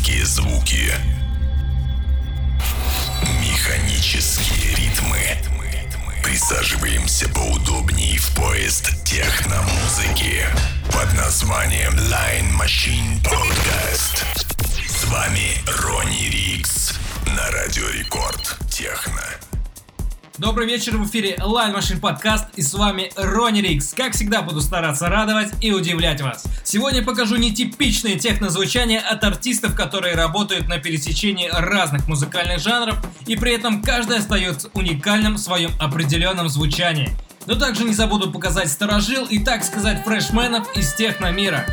Механические звуки. Механические ритмы. Присаживаемся поудобнее в поезд техномузыки под названием Line Machine Podcast. С вами Ронни Рикс на Радио Рекорд Техно. Добрый вечер, в эфире Line Machine Podcast и с вами Ронни Рикс. Как всегда буду стараться радовать и удивлять вас. Сегодня покажу нетипичные технозвучания от артистов, которые работают на пересечении разных музыкальных жанров и при этом каждый остается уникальным в своем определенном звучании. Но также не забуду показать сторожил и так сказать фрешменов из техно мира.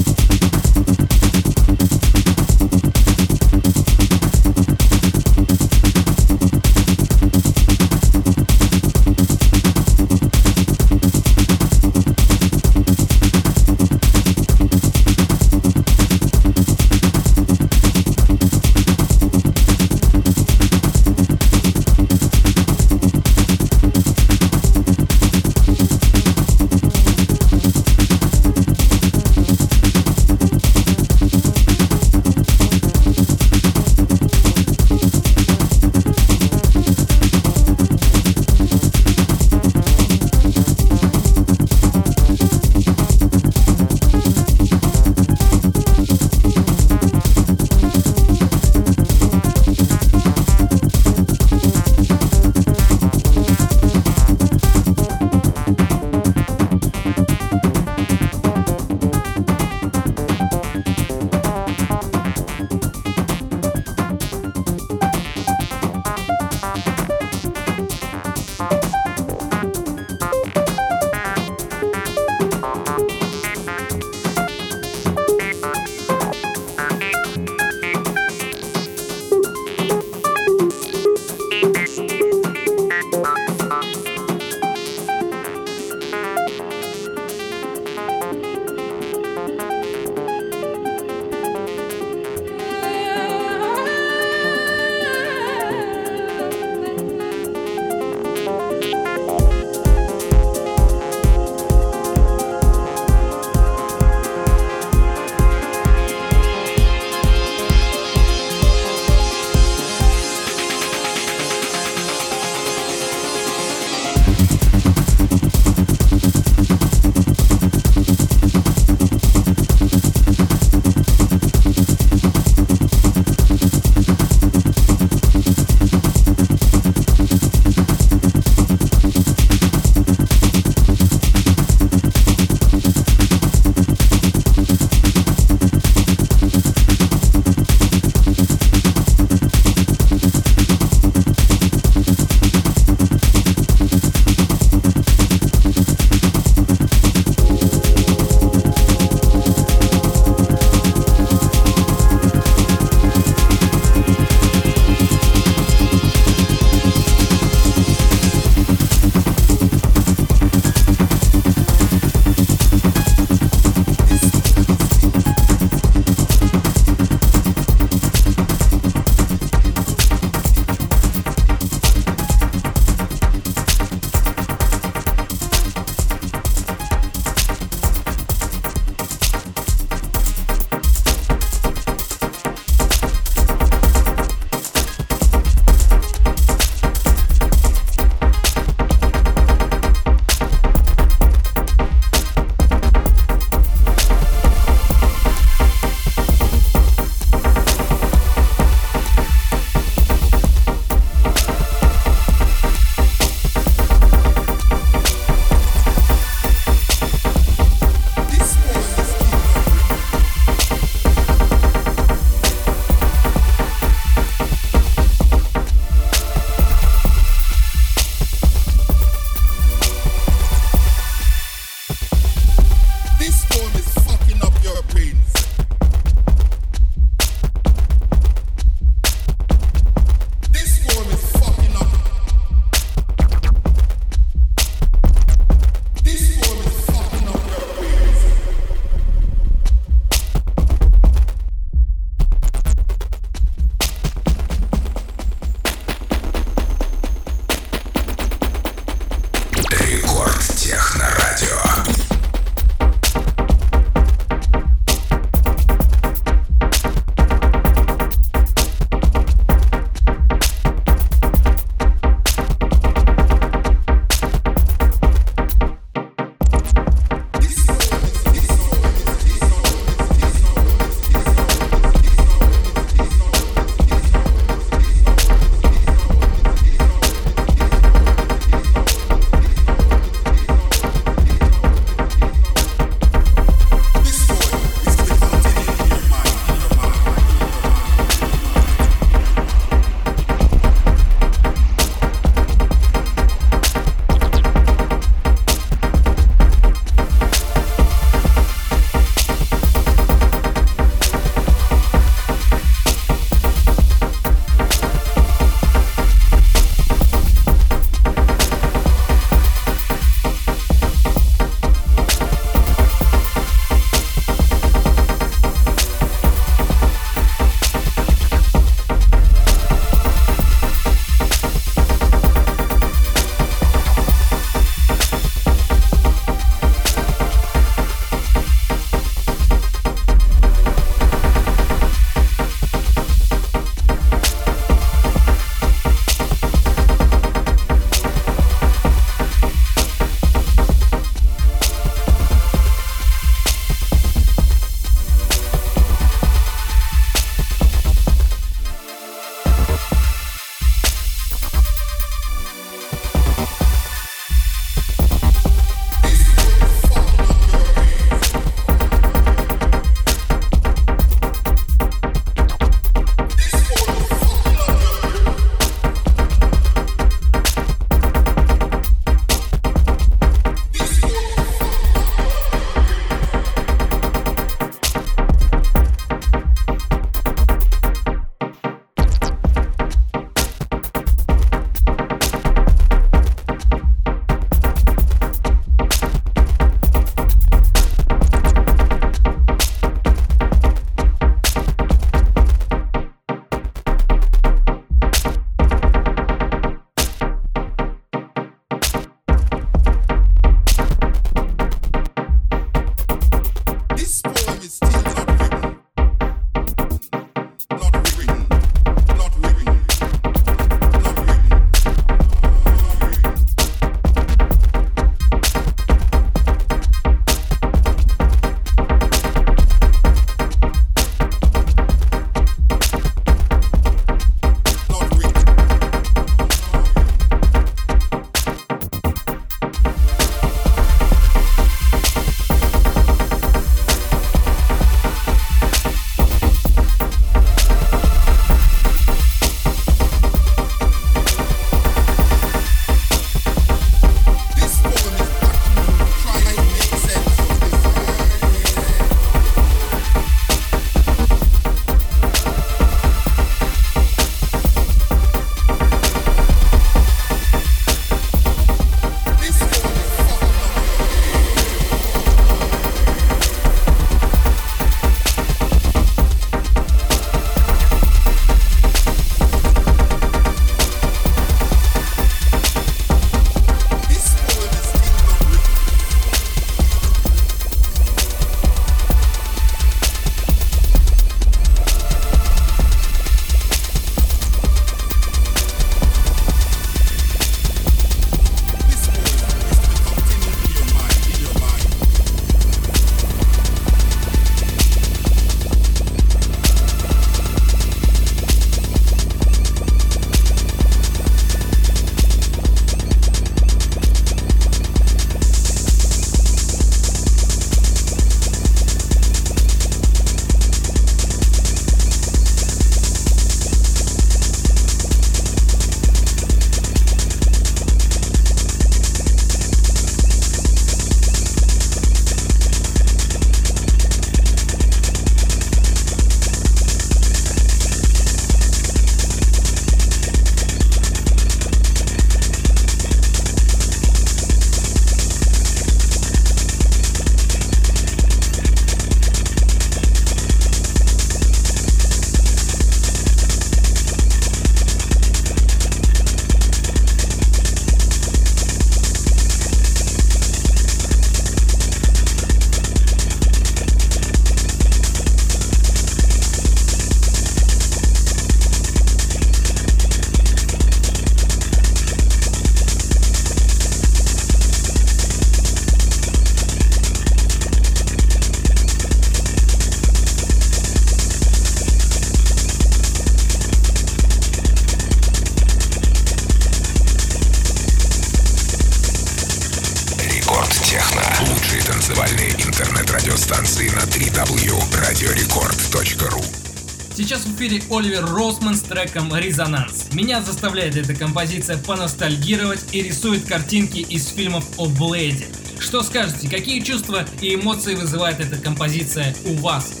Оливер Росман с треком «Резонанс». Меня заставляет эта композиция поностальгировать и рисует картинки из фильмов о Блейде. Что скажете, какие чувства и эмоции вызывает эта композиция у вас?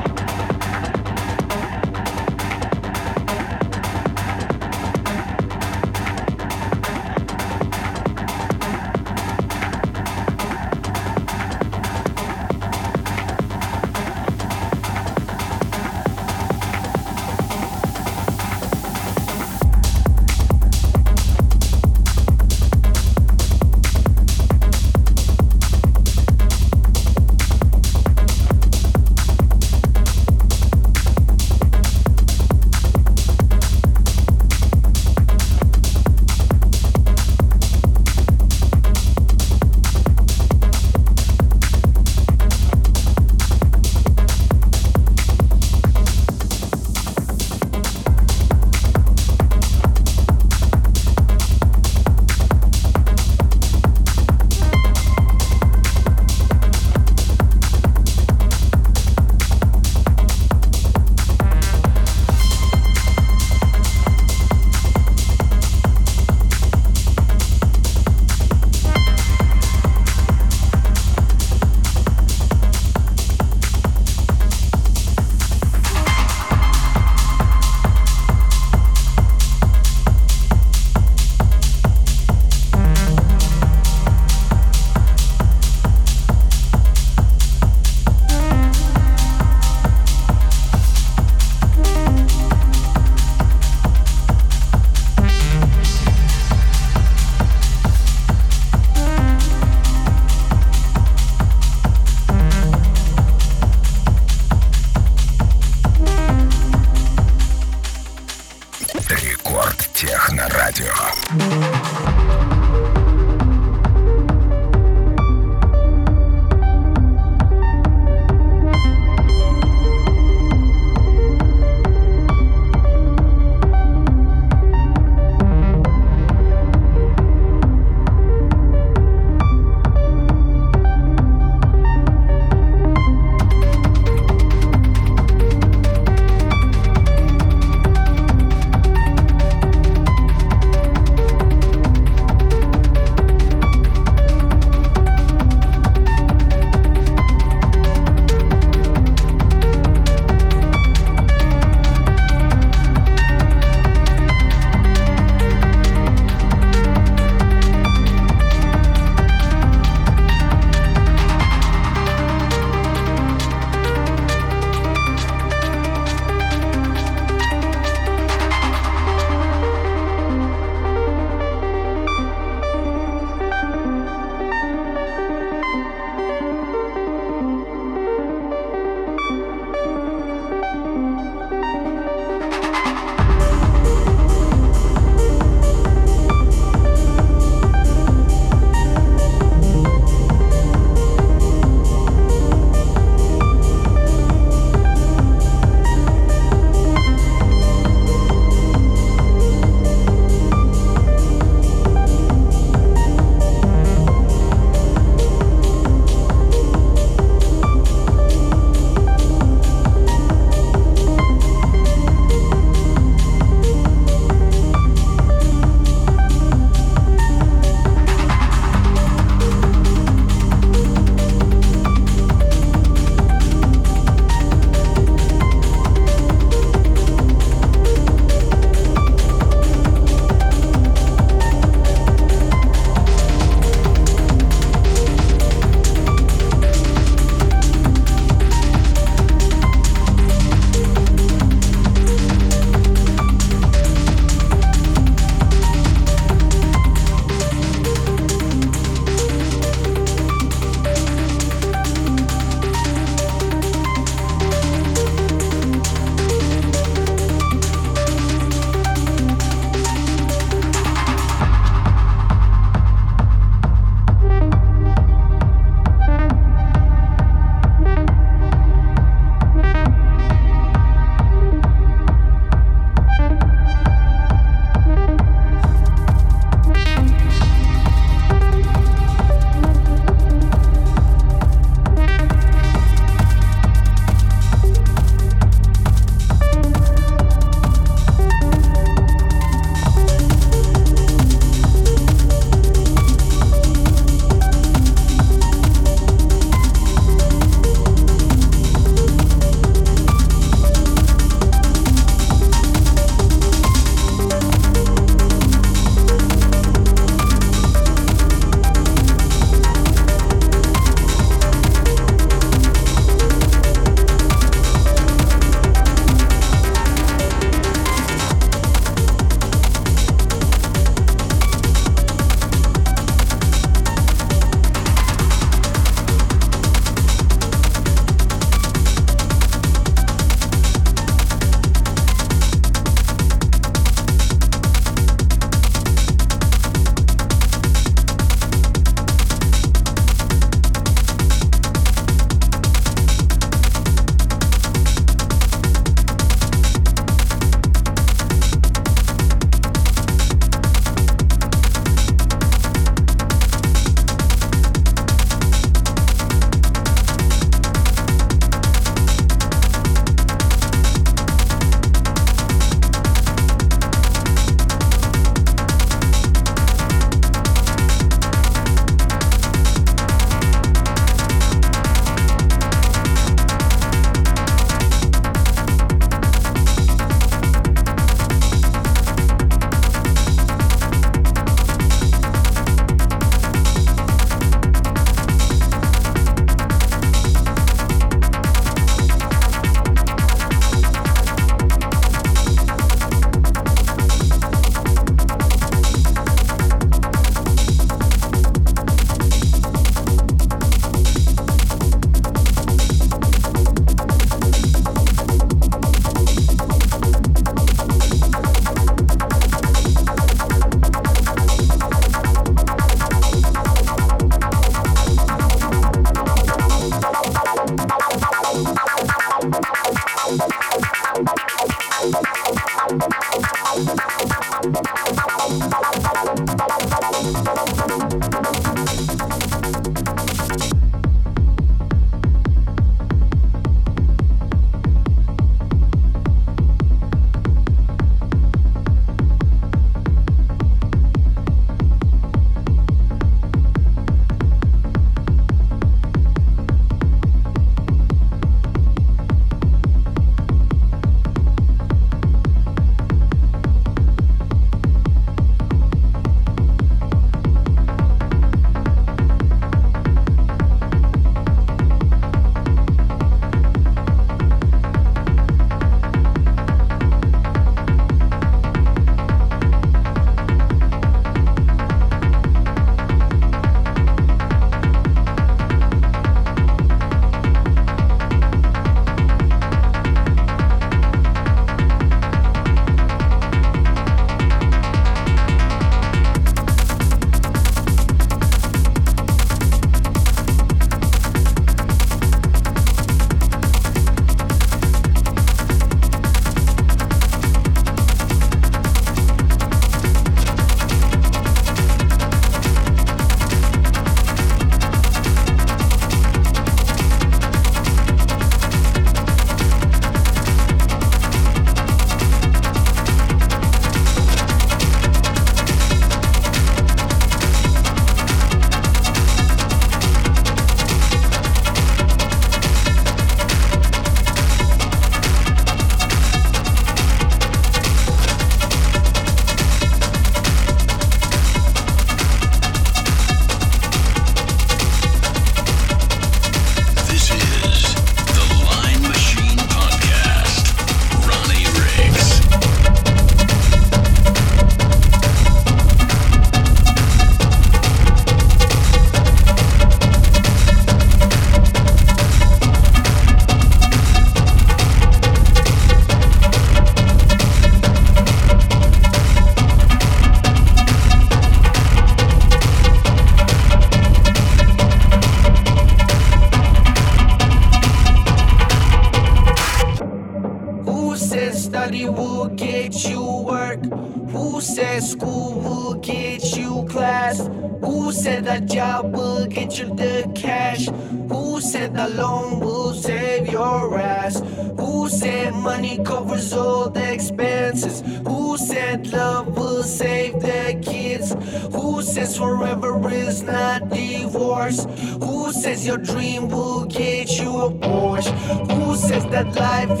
forever is not divorce. Who says your dream will get you a Porsche? Who says that life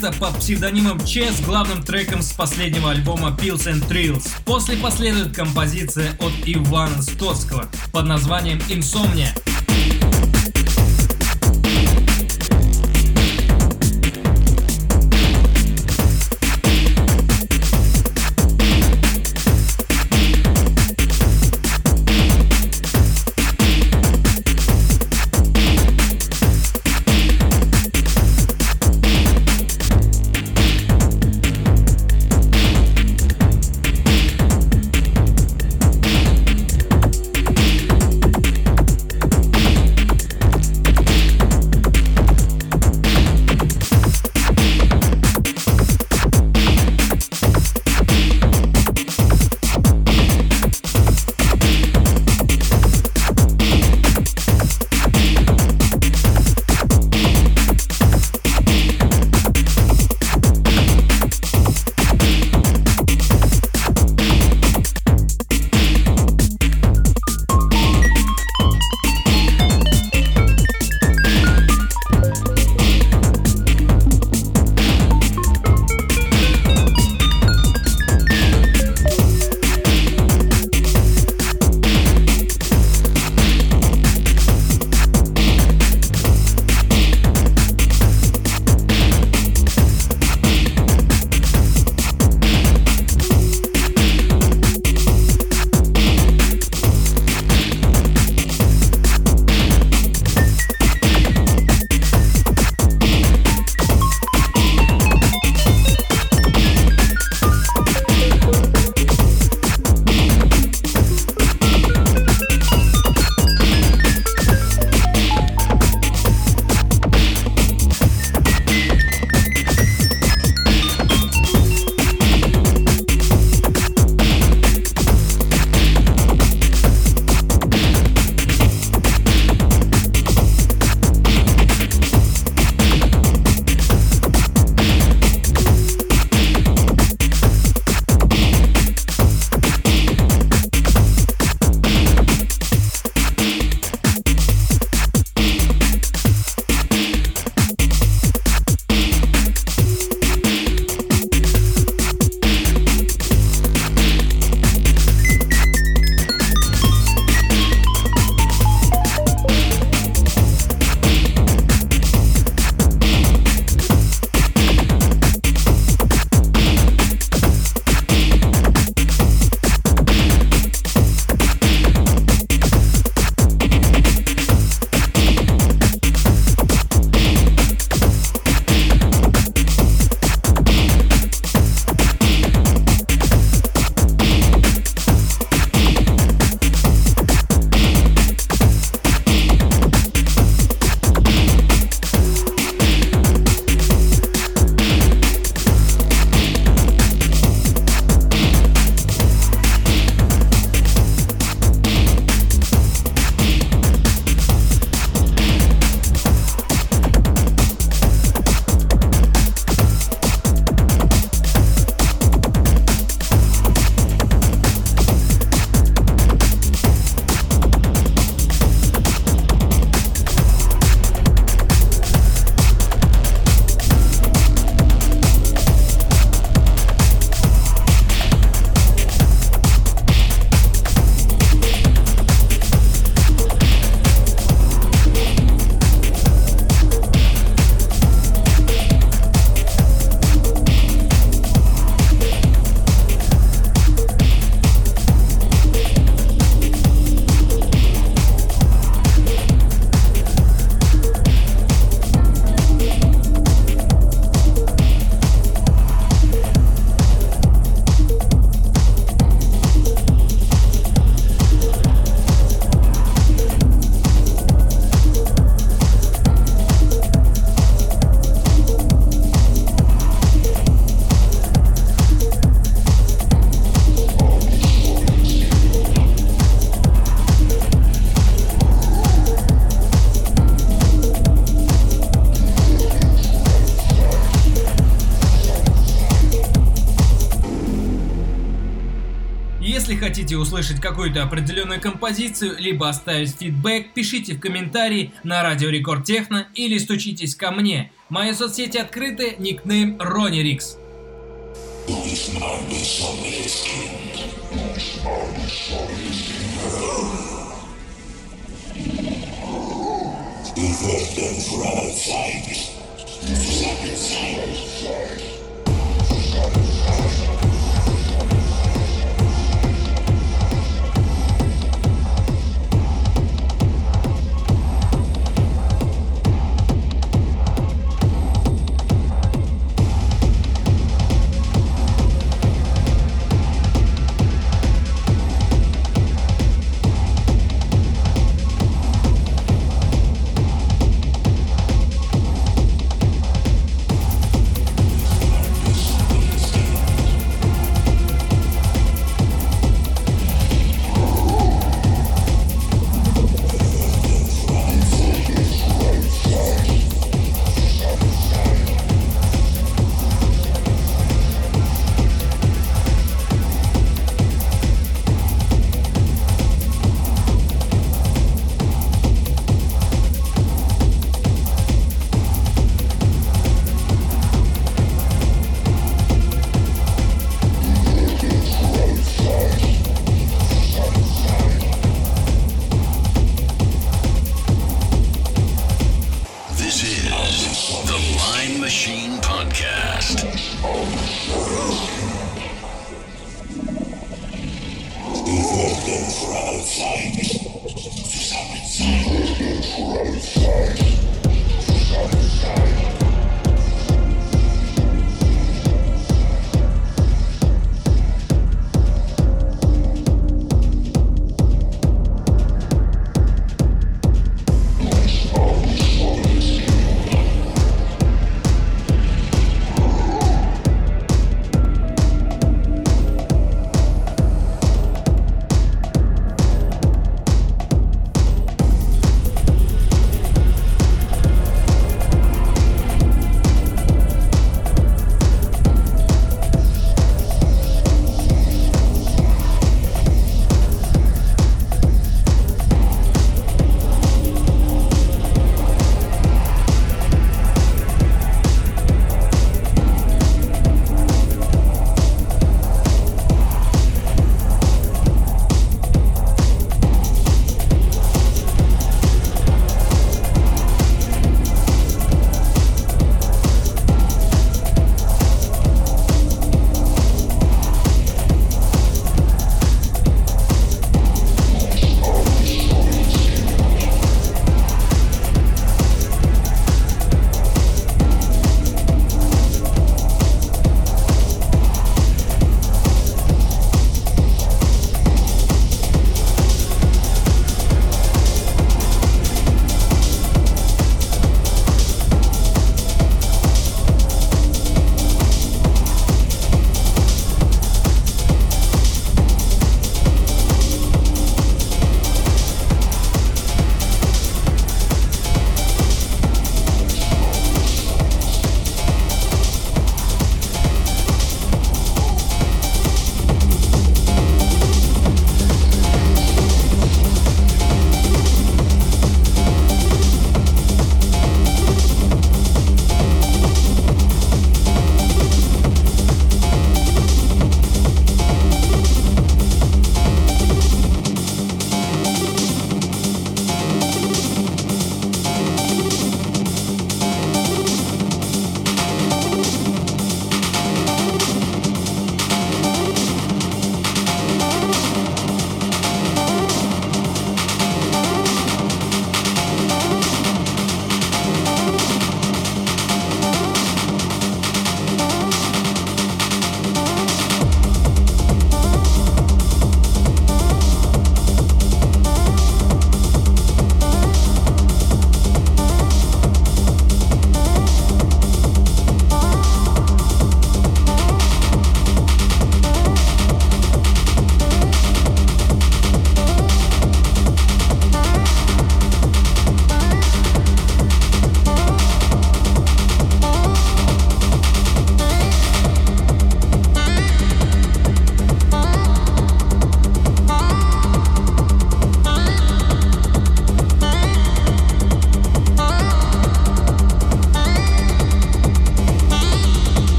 артиста под псевдонимом Че главным треком с последнего альбома Pills and Thrills. После последует композиция от Ивана Стоцкого под названием «Инсомния». Услышать какую-то определенную композицию, либо оставить фидбэк, пишите в комментарии на радио Рекорд Техно или стучитесь ко мне. Мои соцсети открыты, никнейм Ронни Рикс. We've them for outside. Inside. Что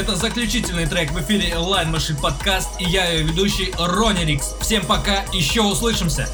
это заключительный трек в эфире Line Machine Podcast и я ее ведущий Ронни Рикс. Всем пока, еще услышимся.